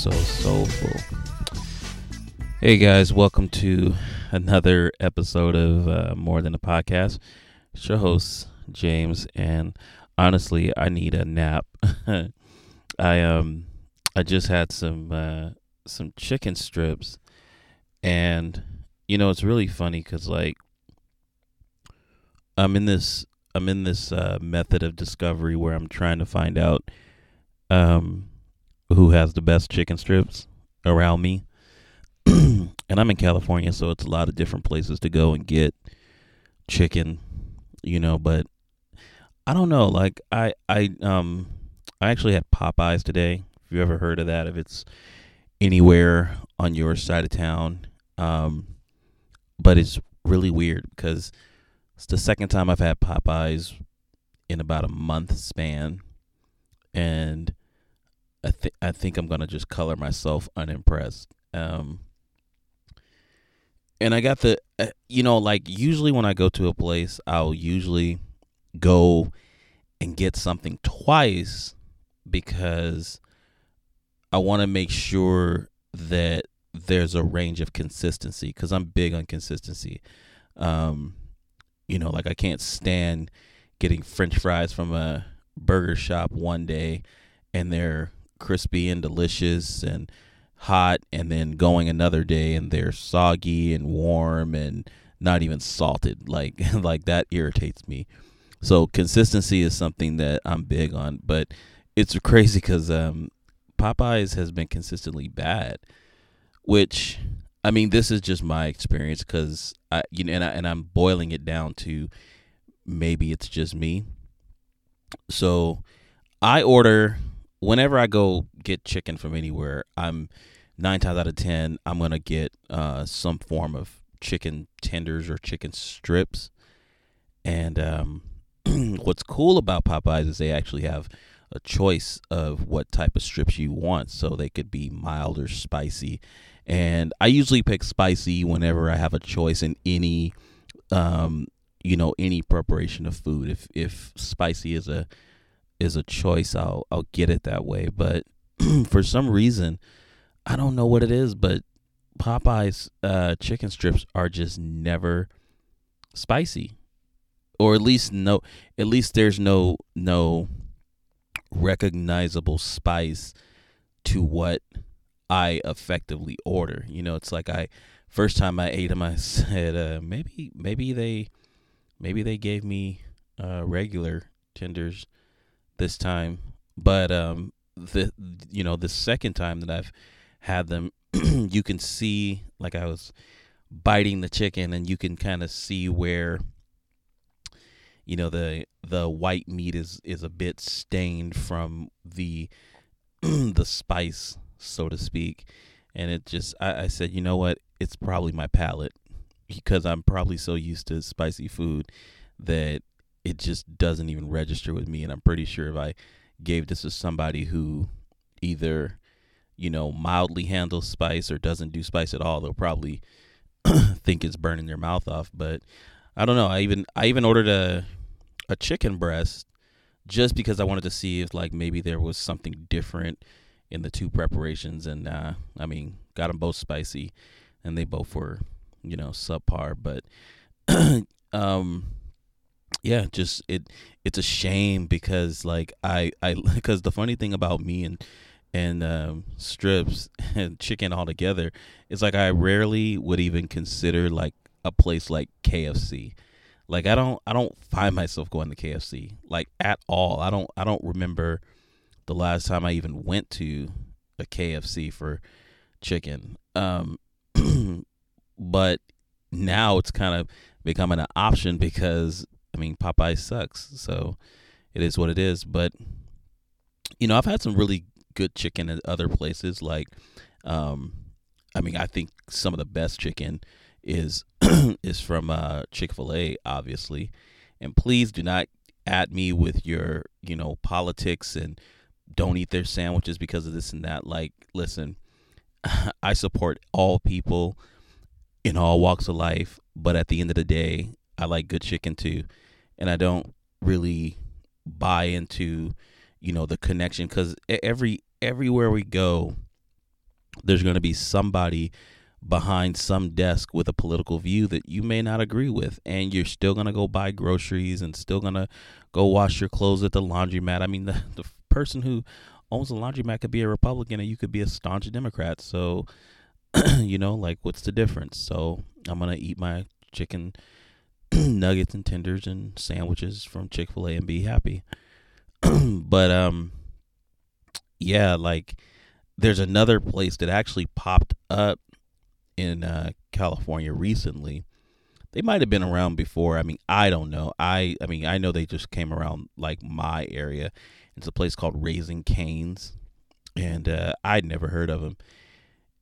so, so, so. Hey guys, welcome to another episode of uh, More Than a Podcast. It's your host, James, and honestly, I need a nap. I um I just had some uh some chicken strips and you know, it's really funny cuz like I'm in this I'm in this uh, method of discovery where I'm trying to find out um, who has the best chicken strips around me. and I'm in California, so it's a lot of different places to go and get chicken, you know, but I don't know, like I I um I actually had Popeyes today. If you ever heard of that, if it's anywhere on your side of town. Um but it's really weird because it's the second time I've had Popeyes in about a month span, and I think I think I'm gonna just color myself unimpressed. Um, and I got the, uh, you know, like usually when I go to a place, I'll usually go and get something twice because I want to make sure that there's a range of consistency because I'm big on consistency. Um, you know, like I can't stand getting french fries from a burger shop one day and they're crispy and delicious and hot and then going another day and they're soggy and warm and not even salted like like that irritates me so consistency is something that i'm big on but it's crazy because um, popeyes has been consistently bad which I mean, this is just my experience because I, you know, and, I, and I'm boiling it down to maybe it's just me. So I order whenever I go get chicken from anywhere. I'm nine times out of ten, I'm gonna get uh, some form of chicken tenders or chicken strips. And um, what's cool about Popeyes is they actually have a choice of what type of strips you want, so they could be mild or spicy and I usually pick spicy whenever I have a choice in any, um, you know, any preparation of food. If if spicy is a is a choice, I'll I'll get it that way. But for some reason, I don't know what it is, but Popeyes uh, chicken strips are just never spicy, or at least no, at least there's no no recognizable spice to what I effectively order. You know, it's like I first time I ate them, I said uh, maybe maybe they maybe they gave me uh, regular tenders this time, but um, the you know the second time that I've had them, you can see like I was biting the chicken, and you can kind of see where you know the the white meat is is a bit stained from the the spice so to speak. And it just, I, I said, you know what? It's probably my palate because I'm probably so used to spicy food that it just doesn't even register with me. And I'm pretty sure if I gave this to somebody who either, you know, mildly handles spice or doesn't do spice at all, they'll probably think it's burning their mouth off. But I don't know. I even I even ordered a a chicken breast just because I wanted to see if like maybe there was something different in the two preparations, and uh, I mean, got them both spicy, and they both were, you know, subpar. But, um, yeah, just it. It's a shame because like I I because the funny thing about me and and um, strips and chicken all together is like I rarely would even consider like a place like KFC. Like I don't I don't find myself going to KFC like at all. I don't I don't remember the last time I even went to a KFC for chicken. Um, but now it's kind of becoming an option because I mean Popeye sucks, so it is what it is. But you know, I've had some really good chicken at other places. Like, um, I mean, I think some of the best chicken is is from uh, Chick Fil A, obviously. And please do not at me with your you know politics and don't eat their sandwiches because of this and that. Like, listen, I support all people in all walks of life, but at the end of the day, I like good chicken too. And I don't really buy into you know the connection because every everywhere we go there's going to be somebody behind some desk with a political view that you may not agree with and you're still going to go buy groceries and still going to go wash your clothes at the laundromat. I mean the, the person who owns the laundromat could be a republican and you could be a staunch democrat so you know like what's the difference? So i'm going to eat my chicken nuggets and tenders and sandwiches from chick-fil-a and be happy but um yeah like there's another place that actually popped up in uh, California recently. They might have been around before. I mean, I don't know. I I mean, I know they just came around like my area. It's a place called Raising Canes, and uh, I'd never heard of them.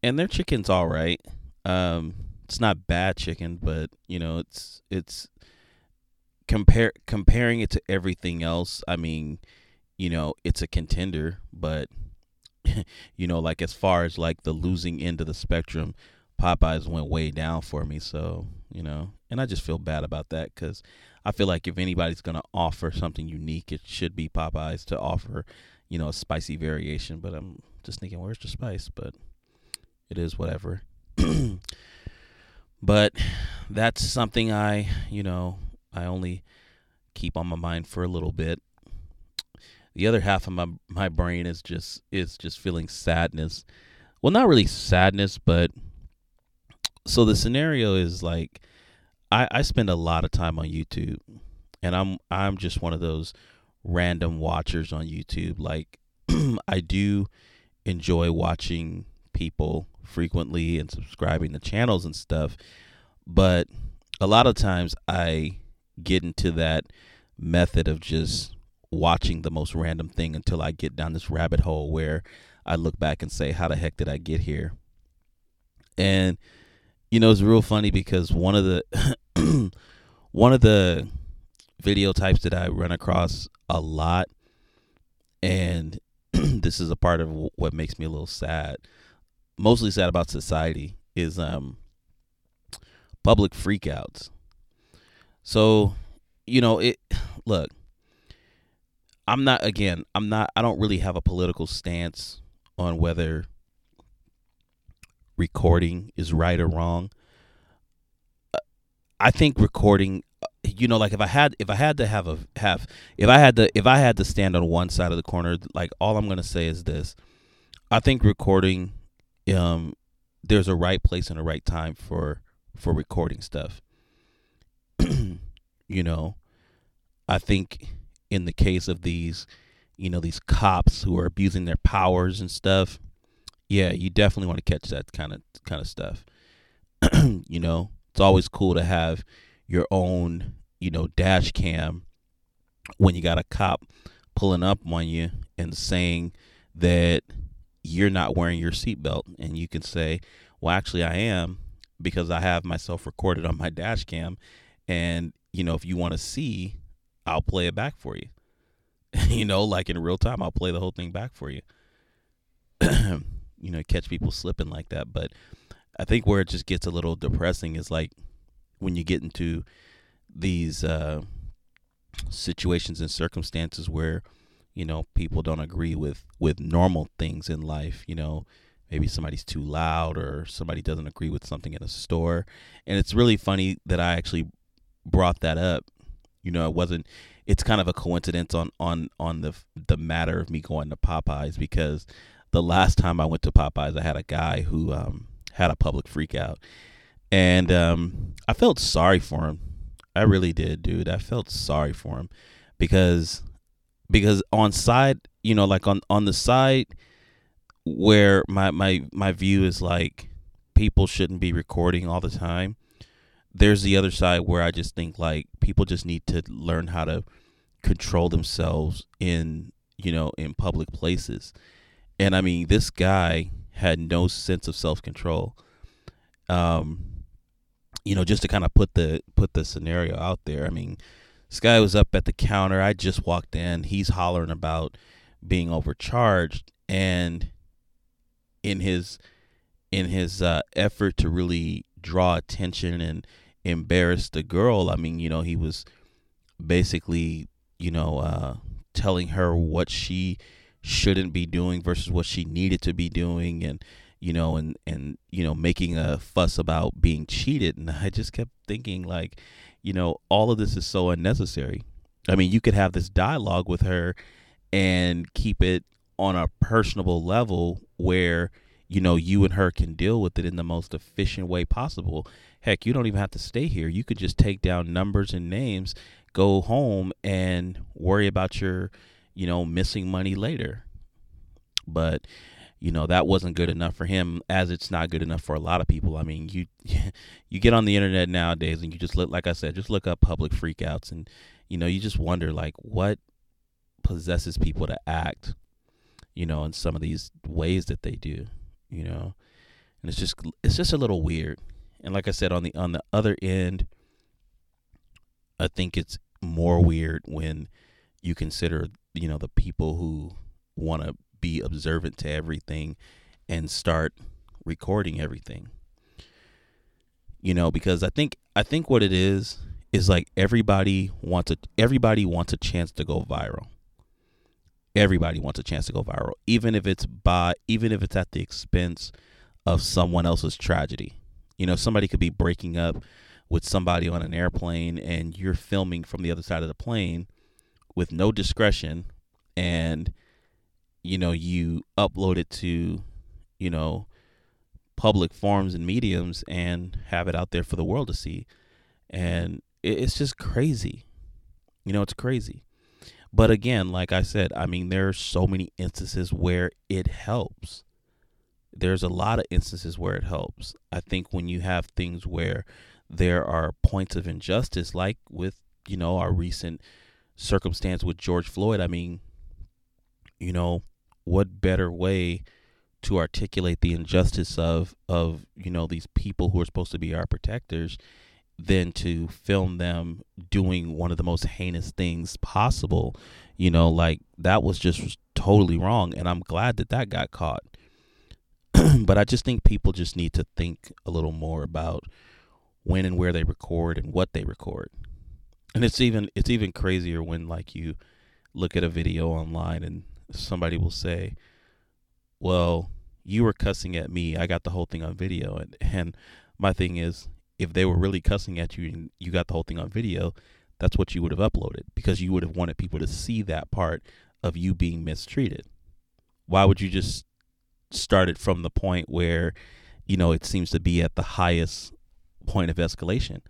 And their chicken's all right. Um, it's not bad chicken, but you know, it's it's compare comparing it to everything else. I mean, you know, it's a contender, but you know, like as far as like the losing end of the spectrum, Popeyes went way down for me. So, you know, and I just feel bad about that because I feel like if anybody's to offer something unique, it should be Popeyes to offer, you know, a spicy variation. But I'm just thinking, where's the spice? But it is whatever. but that's something I, you know, I only keep on my mind for a little bit the other half of my my brain is just is just feeling sadness. Well, not really sadness, but so the scenario is like I I spend a lot of time on YouTube, and I'm I'm just one of those random watchers on YouTube. Like I do enjoy watching people frequently and subscribing to channels and stuff, but a lot of times I get into that method of just watching the most random thing until I get down this rabbit hole where I look back and say, how the heck did I get here? And you know, it's real funny because one of the one of the video types that I run across a lot and this is a part of what makes me a little sad, mostly sad about society is um public freakouts. So, you know, it look, I'm not again, I'm not I don't really have a political stance on whether recording is right or wrong. Uh, I think recording you know like if I had if I had to have a have if I had to if I had to stand on one side of the corner like all I'm going to say is this. I think recording um there's a right place and a right time for for recording stuff. you know, I think in the case of these, you know, these cops who are abusing their powers and stuff, yeah, you definitely want to catch that kind of kind of stuff. you know, it's always cool to have your own, you know, dash cam when you got a cop pulling up on you and saying that you're not wearing your seatbelt and you can say, "Well, actually I am because I have myself recorded on my dash cam and you know, if you want to see I'll play it back for you. you know, like in real time, I'll play the whole thing back for you. you know, catch people slipping like that. But I think where it just gets a little depressing is like when you get into these uh, situations and circumstances where you know people don't agree with with normal things in life. You know, maybe somebody's too loud or somebody doesn't agree with something in a store, and it's really funny that I actually brought that up you know, it wasn't. It's kind of a coincidence on on on the the matter of me going to Popeyes because the last time I went to Popeyes, I had a guy who um, had a public freakout, and um, I felt sorry for him. I really did, dude. I felt sorry for him because because on side, you know, like on on the side where my my my view is like people shouldn't be recording all the time there's the other side where I just think like people just need to learn how to control themselves in you know in public places. And I mean, this guy had no sense of self control. Um, you know, just to kind of put the put the scenario out there. I mean, this guy was up at the counter. I just walked in. He's hollering about being overcharged, and in his in his uh, effort to really draw attention and embarrass the girl. I mean, you know, he was basically, you know, uh, telling her what she shouldn't be doing versus what she needed to be doing and you know and and you know making a fuss about being cheated and I just kept thinking like you know all of this is so unnecessary. I mean, you could have this dialogue with her and keep it on a personable level where you know you and her can deal with it in the most efficient way possible. Heck you don't even have to stay here. You could just take down numbers and names go home and worry about your you know missing money later. But you know that wasn't good enough for him as it's not good enough for a lot of people. I mean you you get on the internet nowadays and you just look like i said just look up public freakouts and you know you just wonder like what possesses people to act you know in some of these ways that they do you know? And it's just it's just a little weird. And like i said on the on the other end i think it's more weird when you consider you know the people who want to be observant to everything and start recording everything. You know because i think i think what it is is like everybody wants a everybody wants a chance to go viral. Everybody wants a chance to go viral even if it's by even if it's at the expense of someone else's tragedy. You know somebody could be breaking up with somebody on an airplane and you're filming from the other side of the plane with no discretion and you know you upload it to you know public forums and mediums and have it out there for the world to see. And it's just crazy. You know it's crazy. But again like i said i mean there are so many instances where it helps. There's a lot of instances where it helps. I think when you have things where there are points of injustice like with you know our recent circumstance with george floyd i mean you know what better way to articulate the injustice of of you know these people who are supposed to be our protectors than to film them doing one of the most heinous things possible? You know like that was just totally wrong and i'm glad that that got caught. But i just think people just need to think a little more about when and where they record and what they record. And it's even it's even crazier when like you look at a video online and somebody will say, "Well, you were cussing at me. I got the whole thing on video." And and my thing is, if they were really cussing at you and you got the whole thing on video, that's what you would have uploaded because you would have wanted people to see that part of you being mistreated. Why would you just start it from the point where, you know, it seems to be at the highest point of escalation?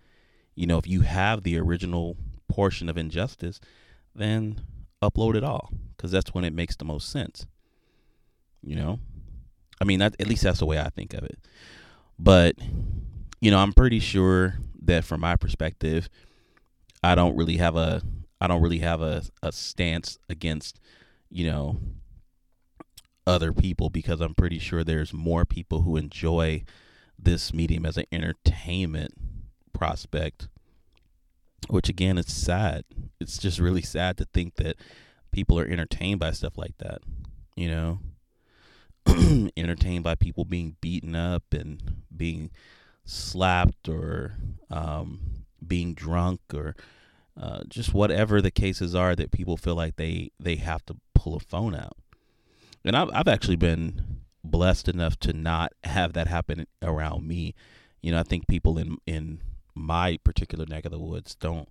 You know, if you have the original portion of injustice, then upload it all because that's when it makes the most sense. You know, I mean, that, at least that's the way I think of it. But you know, I'm pretty sure that from my perspective, I don't really have a I don't really have a, a stance against, you know, other people because I'm pretty sure there's more people who enjoy this medium as an entertainment prospect which again it's sad. It's just really sad to think that people are entertained by stuff like that you know? Entertained by people being beaten up and being slapped or um, being drunk or uh, just whatever the cases are that people feel like they they have to pull a phone out. And I've, I've actually been blessed enough to not have that happen around me. You know i think people in in my particular neck of the woods don't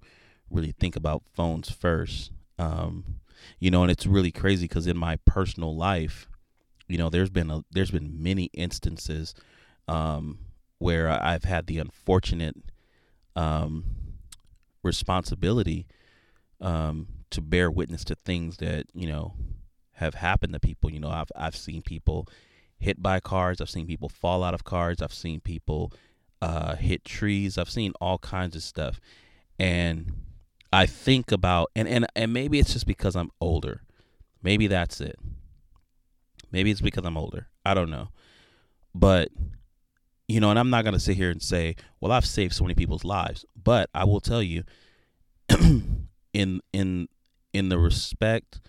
really think about phones first. Um, you know, and it's really crazy because in my personal life, you know, there's been a, there's been many instances um, where I've had the unfortunate um, responsibility um, to bear witness to things that you know have happened to people. You know, I've I've seen people hit by cars. I've seen people fall out of cars. I've seen people uh, hit trees. I've seen all kinds of stuff, and I think about and and and maybe it's just because I'm older. Maybe that's it. Maybe it's because I'm older. I don't know, but you know, and I'm not gonna sit here and say, well, I've saved so many people's lives, but I will tell you, in in in the respect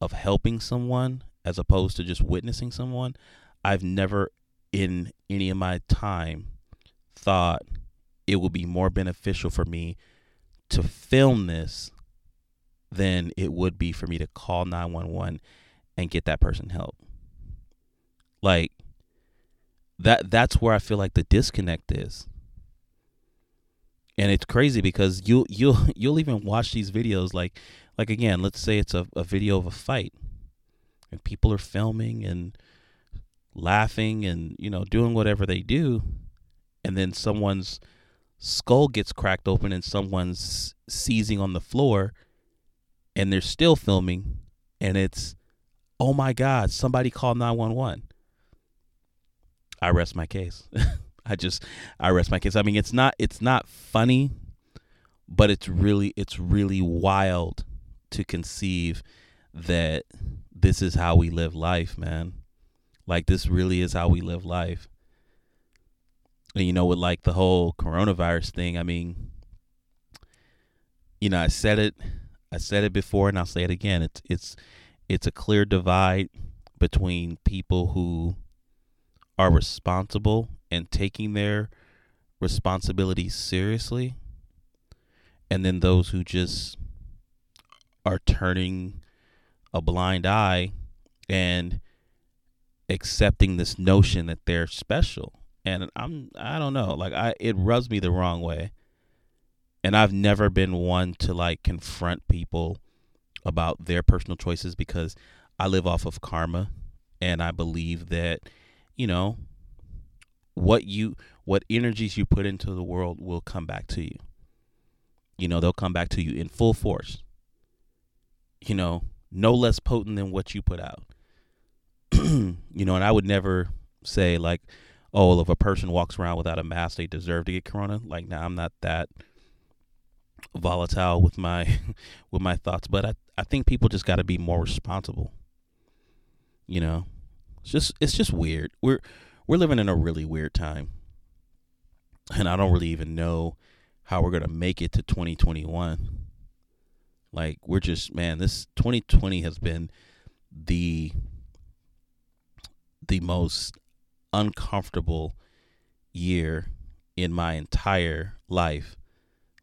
of helping someone as opposed to just witnessing someone, I've never in any of my time thought it would be more beneficial for me to film this than it would be for me to call 911 and get that person help. Like that that's where I feel like the disconnect is. And it's crazy because you you'll you'll even watch these videos like like again, let's say it's a, a video of a fight and people are filming and laughing and you know doing whatever they do and then someone's skull gets cracked open and someone's seizing on the floor and they're still filming and it's oh my god somebody call 911 i rest my case i just i rest my case i mean it's not it's not funny but it's really it's really wild to conceive that this is how we live life, man. Like this really is how we live life. You know, with like the whole coronavirus thing, I mean, you know, I said it I said it before and I'll say it again. It's it's it's a clear divide between people who are responsible and taking their responsibilities seriously and then those who just are turning a blind eye and accepting this notion that they're special. And I'm I don't know, like I it rubs me the wrong way. And I've never been one to like confront people about their personal choices because I live off of karma and I believe that, you know, what you what energies you put into the world will come back to you. You know, they'll come back to you in full force. You know, no less potent than what you put out. you know, and I would never say like, oh, if a person walks around without a mask, they deserve to get corona. Like, now nah, I'm not that volatile with my with my thoughts, but I I think people just got to be more responsible. You know, it's just it's just weird. We're we're living in a really weird time, and I don't really even know how we're gonna make it to 2021. Like we're just man, this 2020 has been the the most uncomfortable year in my entire life.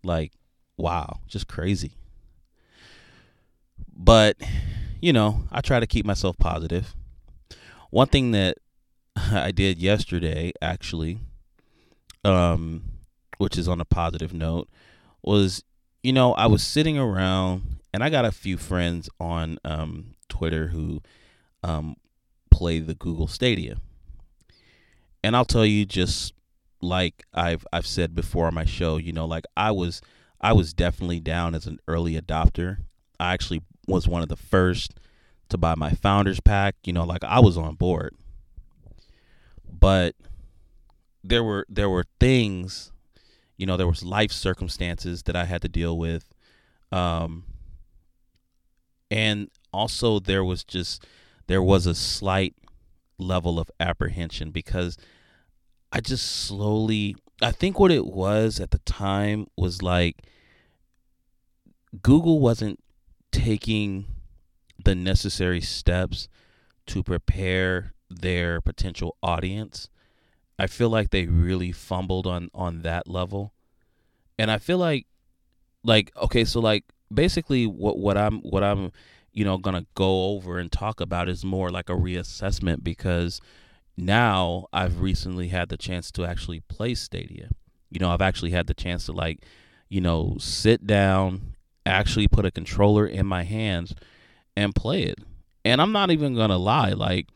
Like wow, just crazy. But you know, I try to keep myself positive. One thing that I did yesterday actually um which is on a positive note was you know, I was sitting around and I got a few friends on um, Twitter who um, play the Google Stadia. And I'll tell you just like I've I've said before on my show, you know, like I was I was definitely down as an early adopter. I actually was one of the first to buy my founders pack, you know, like I was on board. But there were there were things you know there was life circumstances that i had to deal with um and also there was just there was a slight level of apprehension because i just slowly i think what it was at the time was like google wasn't taking the necessary steps to prepare their potential audience I feel like they really fumbled on on that level. And I feel like like okay, so like basically what what I'm what I'm you know going to go over and talk about is more like a reassessment because now I've recently had the chance to actually play Stadia. You know, I've actually had the chance to like, you know, sit down, actually put a controller in my hands and play it. And I'm not even going to lie, like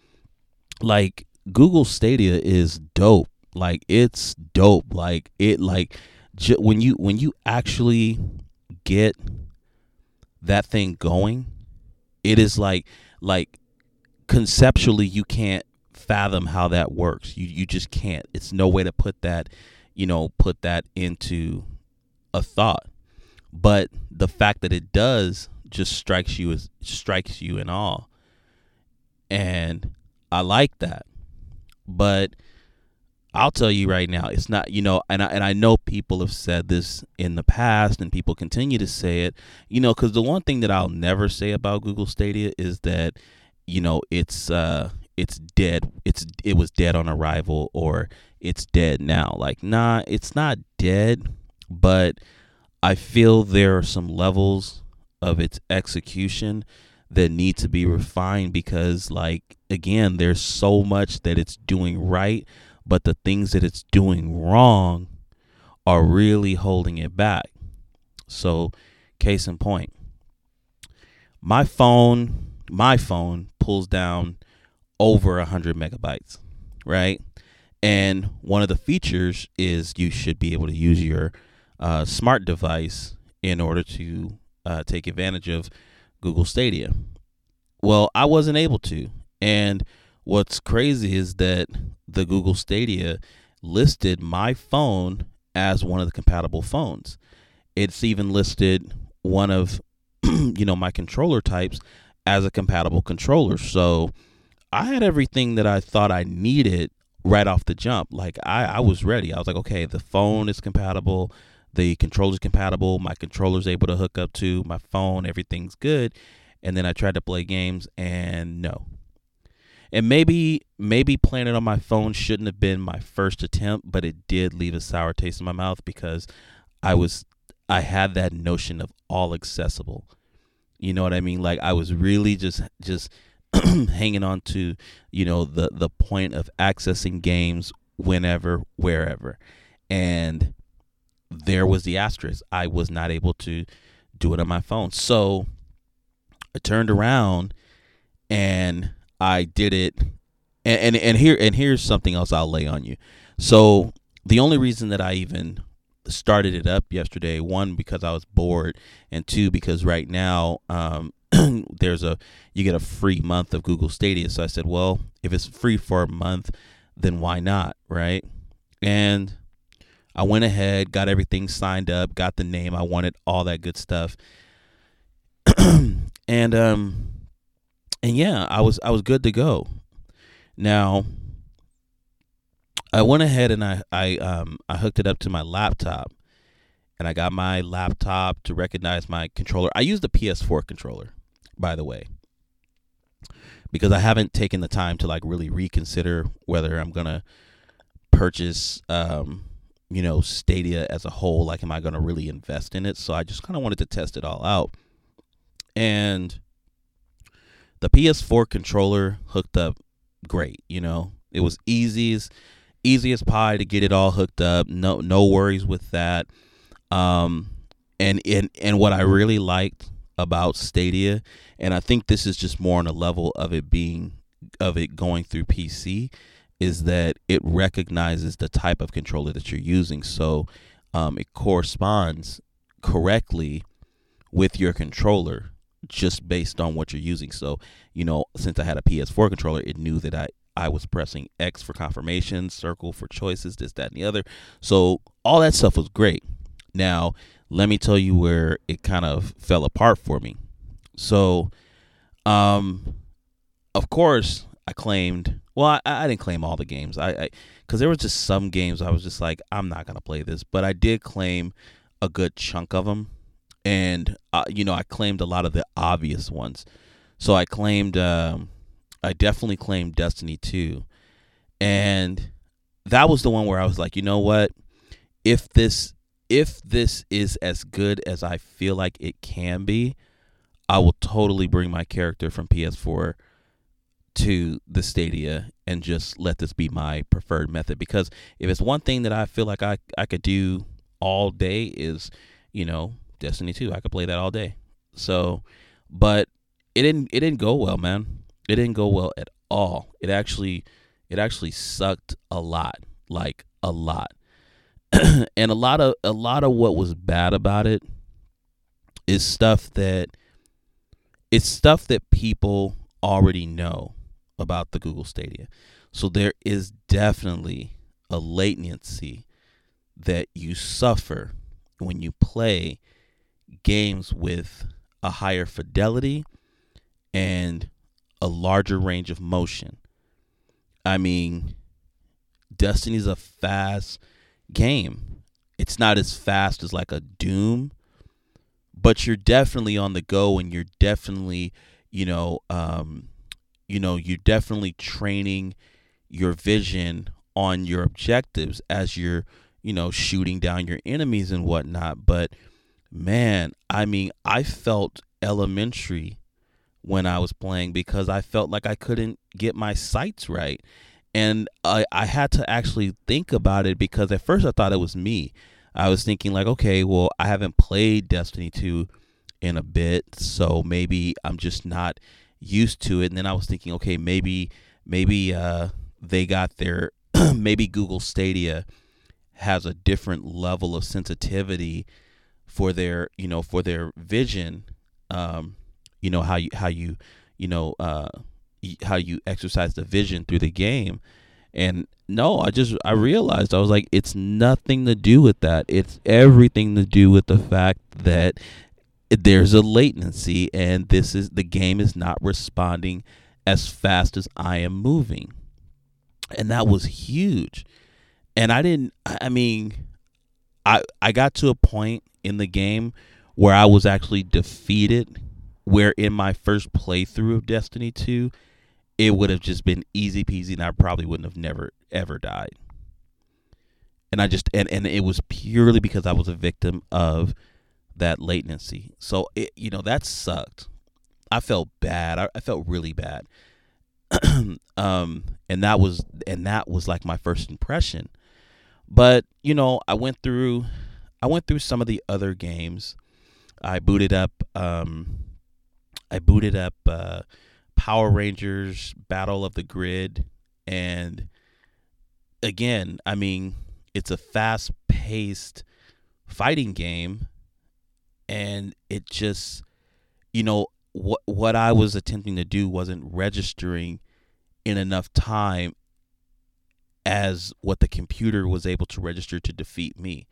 like Google Stadia is dope. Like it's dope. Like it like when you when you actually get that thing going, it is like like conceptually you can't fathom how that works. You you just can't. It's no way to put that, you know, put that into a thought. But the fact that it does just strikes you as strikes you in awe. And I like that. But I'll tell you right now, it's not, you know, and I, and I know people have said this in the past and people continue to say it, you know, because the one thing that I'll never say about Google Stadia is that, you know, it's, uh, it's dead. It's, it was dead on arrival or it's dead now. Like, nah, it's not dead, but I feel there are some levels of its execution that need to be refined because like again there's so much that it's doing right but the things that it's doing wrong are really holding it back so case in point my phone my phone pulls down over 100 megabytes right and one of the features is you should be able to use your uh, smart device in order to uh, take advantage of Google Stadia. Well, I wasn't able to. And what's crazy is that the Google Stadia listed my phone as one of the compatible phones. It's even listed one of you know my controller types as a compatible controller. So I had everything that I thought I needed right off the jump. Like I, I was ready. I was like, okay, the phone is compatible, the controller's compatible, my controller's able to hook up to my phone, everything's good. And then I tried to play games and no. And maybe maybe playing it on my phone shouldn't have been my first attempt, but it did leave a sour taste in my mouth because I was I had that notion of all accessible. You know what I mean? Like I was really just just hanging on to, you know, the the point of accessing games whenever, wherever. And there was the asterisk. I was not able to do it on my phone. So I turned around and I did it and, and and here and here's something else I'll lay on you. So the only reason that I even started it up yesterday, one because I was bored, and two because right now um, there's a you get a free month of Google Stadia. So I said, well, if it's free for a month, then why not, right? And I went ahead, got everything signed up, got the name I wanted, all that good stuff. and um and yeah, I was I was good to go. Now I went ahead and I I um I hooked it up to my laptop and I got my laptop to recognize my controller. I used the PS4 controller by the way, because I haven't taken the time to like really reconsider whether I'm gonna purchase, um, you know, Stadia as a whole. Like, am I gonna really invest in it? So I just kind of wanted to test it all out, and the PS4 controller hooked up great. You know, it was easy as easy as pie to get it all hooked up. No no worries with that. Um, and and and what I really liked about Stadia, and I think this is just more on a level of it being of it going through PC, is that it recognizes the type of controller that you're using, so um, it corresponds correctly with your controller just based on what you're using. So, you know, since I had a PS4 controller, it knew that I I was pressing X for confirmation, circle for choices, this, that, and the other. So all that stuff was great. Now, let me tell you where it kind of fell apart for me. So, um, of course, I claimed. Well, I, I didn't claim all the games. I because there was just some games I was just like, I'm not gonna play this. But I did claim a good chunk of them, and uh, you know, I claimed a lot of the obvious ones. So I claimed, um, I definitely claimed Destiny 2, and that was the one where I was like, you know what, if this if this is as good as I feel like it can be, I will totally bring my character from PS4 to the Stadia and just let this be my preferred method. Because if it's one thing that I feel like I I could do all day is, you know, Destiny 2. I could play that all day. So, but it didn't it didn't go well, man. It didn't go well at all. It actually it actually sucked a lot, like a lot. and a lot of a lot of what was bad about it is stuff that it's stuff that people already know about the Google Stadia. So there is definitely a latency that you suffer when you play games with a higher fidelity and a larger range of motion. I mean, Destiny's a fast game. It's not as fast as like a Doom, but you're definitely on the go and you're definitely, you know, um, you know, you're definitely training your vision on your objectives as you're, you know, shooting down your enemies and whatnot. But man, I mean, I felt elementary when I was playing because I felt like I couldn't get my sights right. And I, I had to actually think about it because at first I thought it was me. I was thinking like, okay, well, I haven't played Destiny 2 in a bit, so maybe I'm just not used to it. And then I was thinking, okay, maybe maybe uh, they got their maybe Google Stadia has a different level of sensitivity for their you know for their vision um, you know how you how you you know uh, how you exercise the vision through the game. And no i just i realized i was like it's nothing to do with that. It's everything to do with the fact that there's a latency and this is the game is not responding as fast as i am moving. And that was huge. And i didn't i mean i i got to a point in the game where i was actually defeated where in my first playthrough of destiny 2 it would have just been easy peasy and I probably wouldn't have never ever died. And I just and, and it was purely because I was a victim of that latency. So it you know that sucked. I felt bad. I, I felt really bad. um and that was and that was like my first impression. But, you know, I went through I went through some of the other games. I booted up um I booted up uh Power Rangers Battle of the Grid and again, I mean, it's a fast-paced fighting game and it just you know what what I was attempting to do wasn't registering in enough time as what the computer was able to register to defeat me.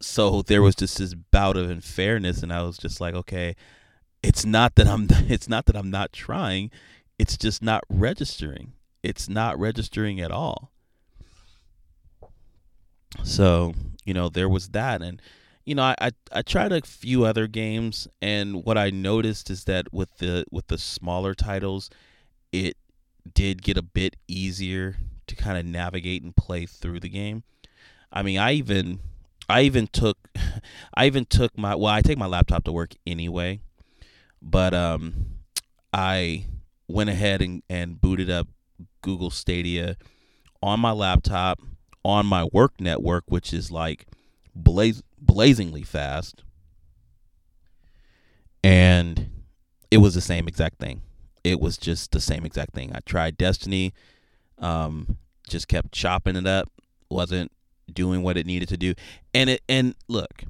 So there was just this bout of unfairness and I was just like, okay, it's not that I'm it's not that I'm not trying. It's just not registering. It's not registering at all. So, you know, there was that and you know, I, I, I tried a few other games and what I noticed is that with the with the smaller titles, it did get a bit easier to kind of navigate and play through the game. I mean, I even I even took I even took my well, I take my laptop to work anyway. But um, I went ahead and, and booted up Google Stadia on my laptop on my work network, which is like blaz- blazingly fast. And it was the same exact thing. It was just the same exact thing. I tried Destiny, um, just kept chopping it up, wasn't doing what it needed to do. And it and look,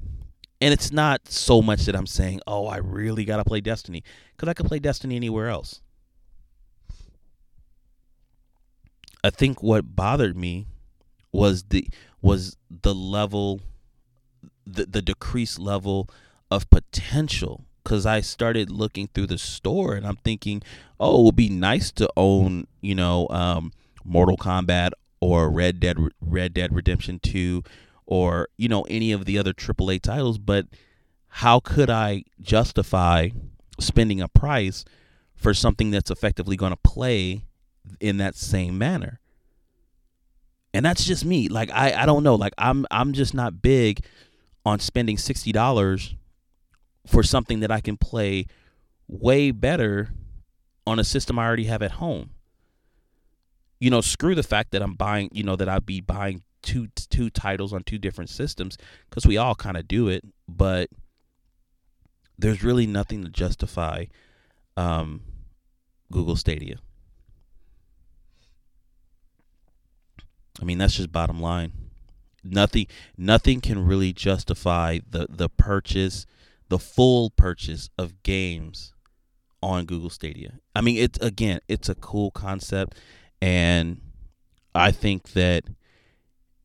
and it's not so much that I'm saying, oh, I really got to play Destiny, because I could play Destiny anywhere else. I think what bothered me was the was the level the the decreased level of potential cuz I started looking through the store and I'm thinking, "Oh, it would be nice to own, you know, um, Mortal Kombat or Red Dead Red Dead Redemption 2 or you know any of the other AAA titles, but how could I justify spending a price for something that's effectively going to play in that same manner? And that's just me. Like I I don't know. Like I'm I'm just not big on spending $60 for something that I can play way better on a system I already have at home. You know, screw the fact that I'm buying, you know, that I'd be buying two two titles on two different systems because we all kind of do it, but there's really nothing to justify um, Google Stadia. I mean, that's just bottom line. Nothing nothing can really justify the the purchase, the full purchase of games on Google Stadia. I mean, it's again, it's a cool concept and I think that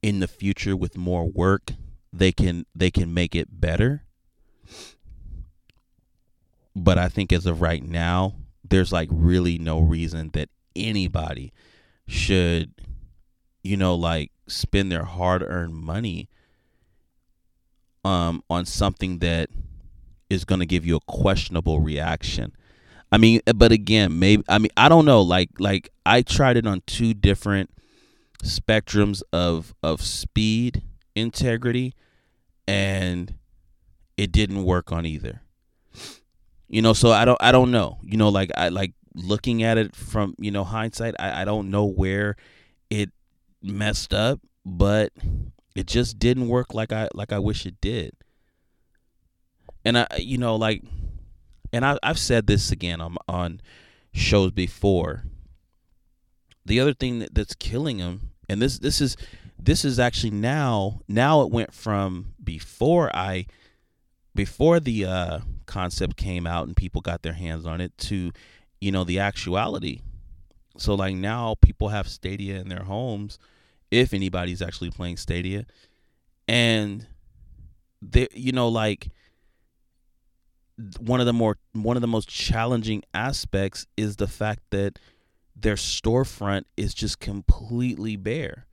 in the future with more work they can they can make it better. But i think as of right now there's like really no reason that anybody should you know like spend their hard-earned money um on something that is going to give you a questionable reaction i mean eh, but again maybe i mean i don't know like like i tried it on two different spectrums of of speed, integrity, and it didn't work on either. You know, so I don't I don't know. You know, like I like looking at it from, you know, hindsight, I, I don't know where it messed up, but it just didn't work like I like I wish it did. And I you know, like and I I've said this again on on shows before. The other thing that, that's killing them, and this this is this is actually now now it went from before I before the uh, concept came out and people got their hands on it to you know the actuality. So like now people have Stadia in their homes if anybody's actually playing Stadia and they you know like one of the more one of the most challenging aspects is the fact that their storefront is just completely bare.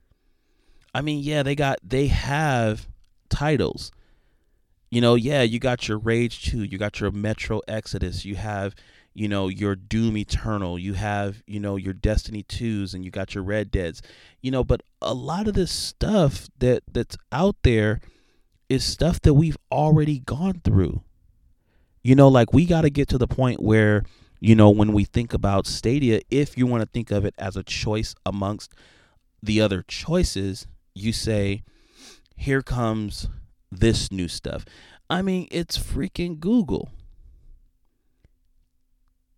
I mean, yeah, they got they have titles. You know, yeah, you got your Rage 2, you got your Metro Exodus, you have, you know, your Doom Eternal, you have, you know, your Destiny 2s and you got your Red Deads. You know, but a lot of this stuff that that's out there is stuff that we've already gone through. You know, like we got to get to the point where, you know, when we think about Stadia, if you want to think of it as a choice amongst the other choices, you say, here comes this new stuff. I mean, it's freaking Google.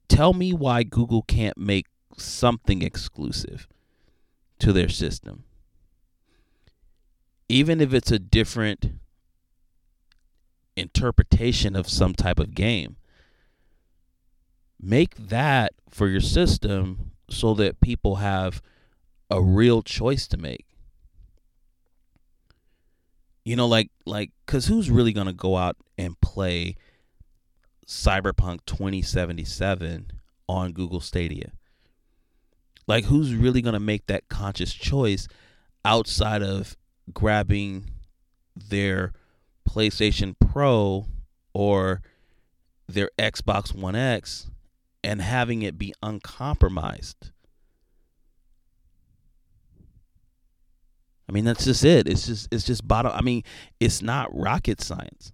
Tell me why Google can't make something exclusive to their system. Even if it's a different interpretation of some type of game. Make that for your system so that people have a real choice to make. You know, like like cuz who's really to go out and play Cyberpunk 2077 on Google Stadia? Like who's really to make that conscious choice outside of grabbing their PlayStation Pro or their Xbox One X and having it be uncompromised. I mean that's just it. It's just it's just bottom I mean it's not rocket science.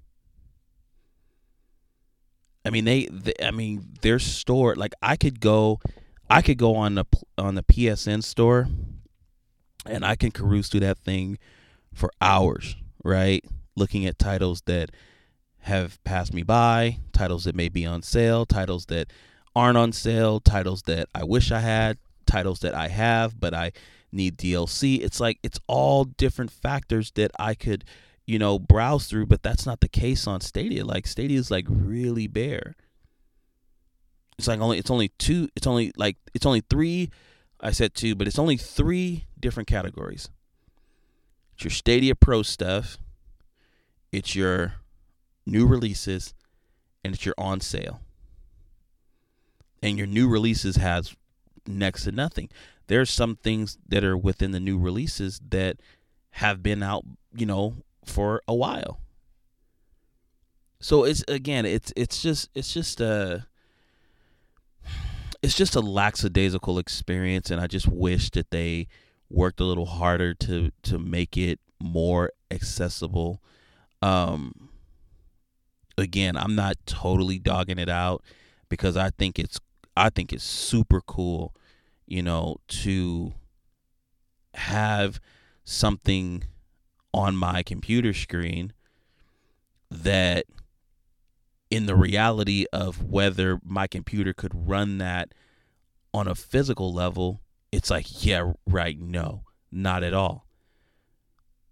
I mean they, they I mean their store like I could go I could go on the on the PSN store and I can peruse through that thing for hours, right? Looking at titles that have passed me by, titles that may be on sale, titles that aren't on sale, titles that I wish I had, titles that I have but I need DLC. It's like it's all different factors that I could, you know, browse through, but that's not the case on Stadia. Like Stadia is like really bare. It's like only it's only two it's only like it's only three I said two, but it's only three different categories. It's your Stadia Pro stuff, it's your new releases, and it's your on sale. And your new releases has next to nothing. There's some things that are within the new releases that have been out, you know, for a while. So it's again, it's it's just it's just a it's just a lackadaisical experience, and I just wish that they worked a little harder to to make it more accessible um, again, I'm not totally dogging it out because I think it's I think it's super cool, you know, to have something on my computer screen that in the reality of whether my computer could run that on a physical level, it's like, yeah, right, no, not at all.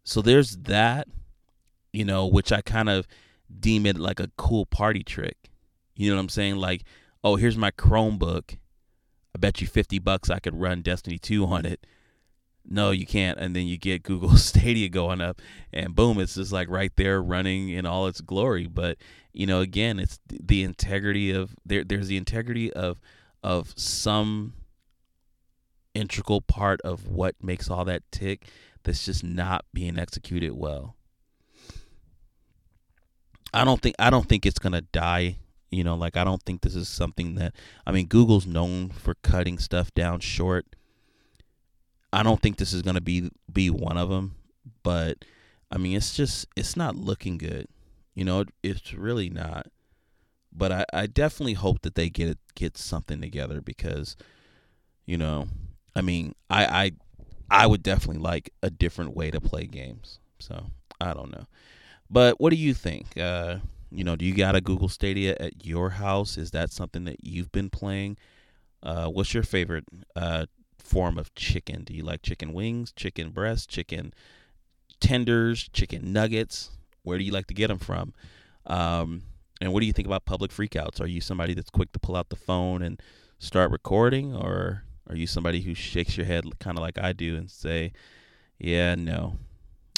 So there's that you know, which I kind of deem it like a cool party trick. You know what I'm saying? Like, oh, here's my Chromebook. I bet you 50 bucks I could run Destiny 2 on it. No, you can't. And then you get Google Stadia going up, and boom, it's just like right there running in all its glory. But you know, again, it's the integrity of there. There's the integrity of of some integral part of what makes all that tick that's just not being executed well. I don't think I don't think it's gonna die. You know, like I don't think this is something that I mean Google's known for cutting stuff down short. I don't think this is gonna be be one of them, but I mean it's just it's not looking good. You know, it's really not. but I, I definitely hope that they get get something together because, you know, I mean, I I I would definitely like a different way to play games. So I don't know, but what do you think? Uh, you know, do you got a Google Stadia at your house? Is that something that you've been playing? Uh, what's your favorite uh, form of chicken? Do you like chicken wings, chicken breast, chicken tenders, chicken nuggets? Where do you like to get them from? Um, and what do you think about public freakouts? Are you somebody that's quick to pull out the phone and start recording, or are you somebody who shakes your head kind of like I do and say, "Yeah, no."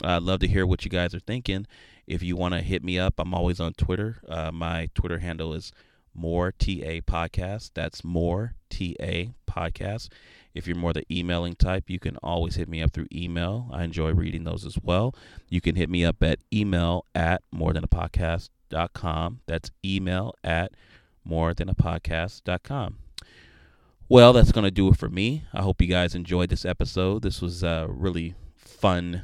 I'd love to hear what you guys are thinking. If you want to hit me up, I'm always on Twitter. Uh, my Twitter handle is more TA podcast. That's more TA podcast. If you're more the emailing type, you can always hit me up through email. I enjoy reading those as well. You can hit me up at email at more than a podcast.com. That's email at more than a podcast.com. Well, that's going to do it for me. I hope you guys enjoyed this episode. This was a really fun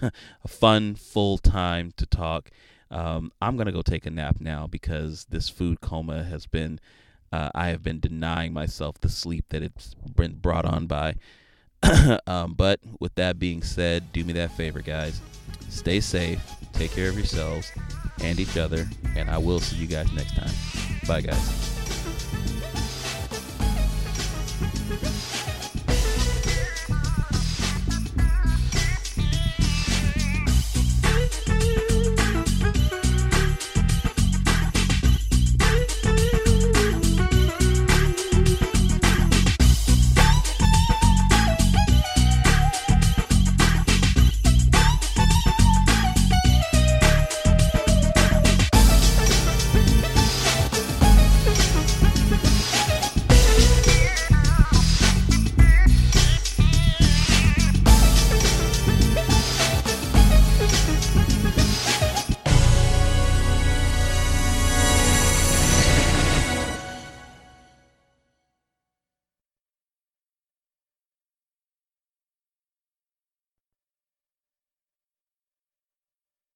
a fun full time to talk. Um, I'm gonna go take a nap now because this food coma has been. Uh, I have been denying myself the sleep that it's been brought on by. um, but with that being said, do me that favor, guys. Stay safe, take care of yourselves and each other, and I will see you guys next time. Bye, guys.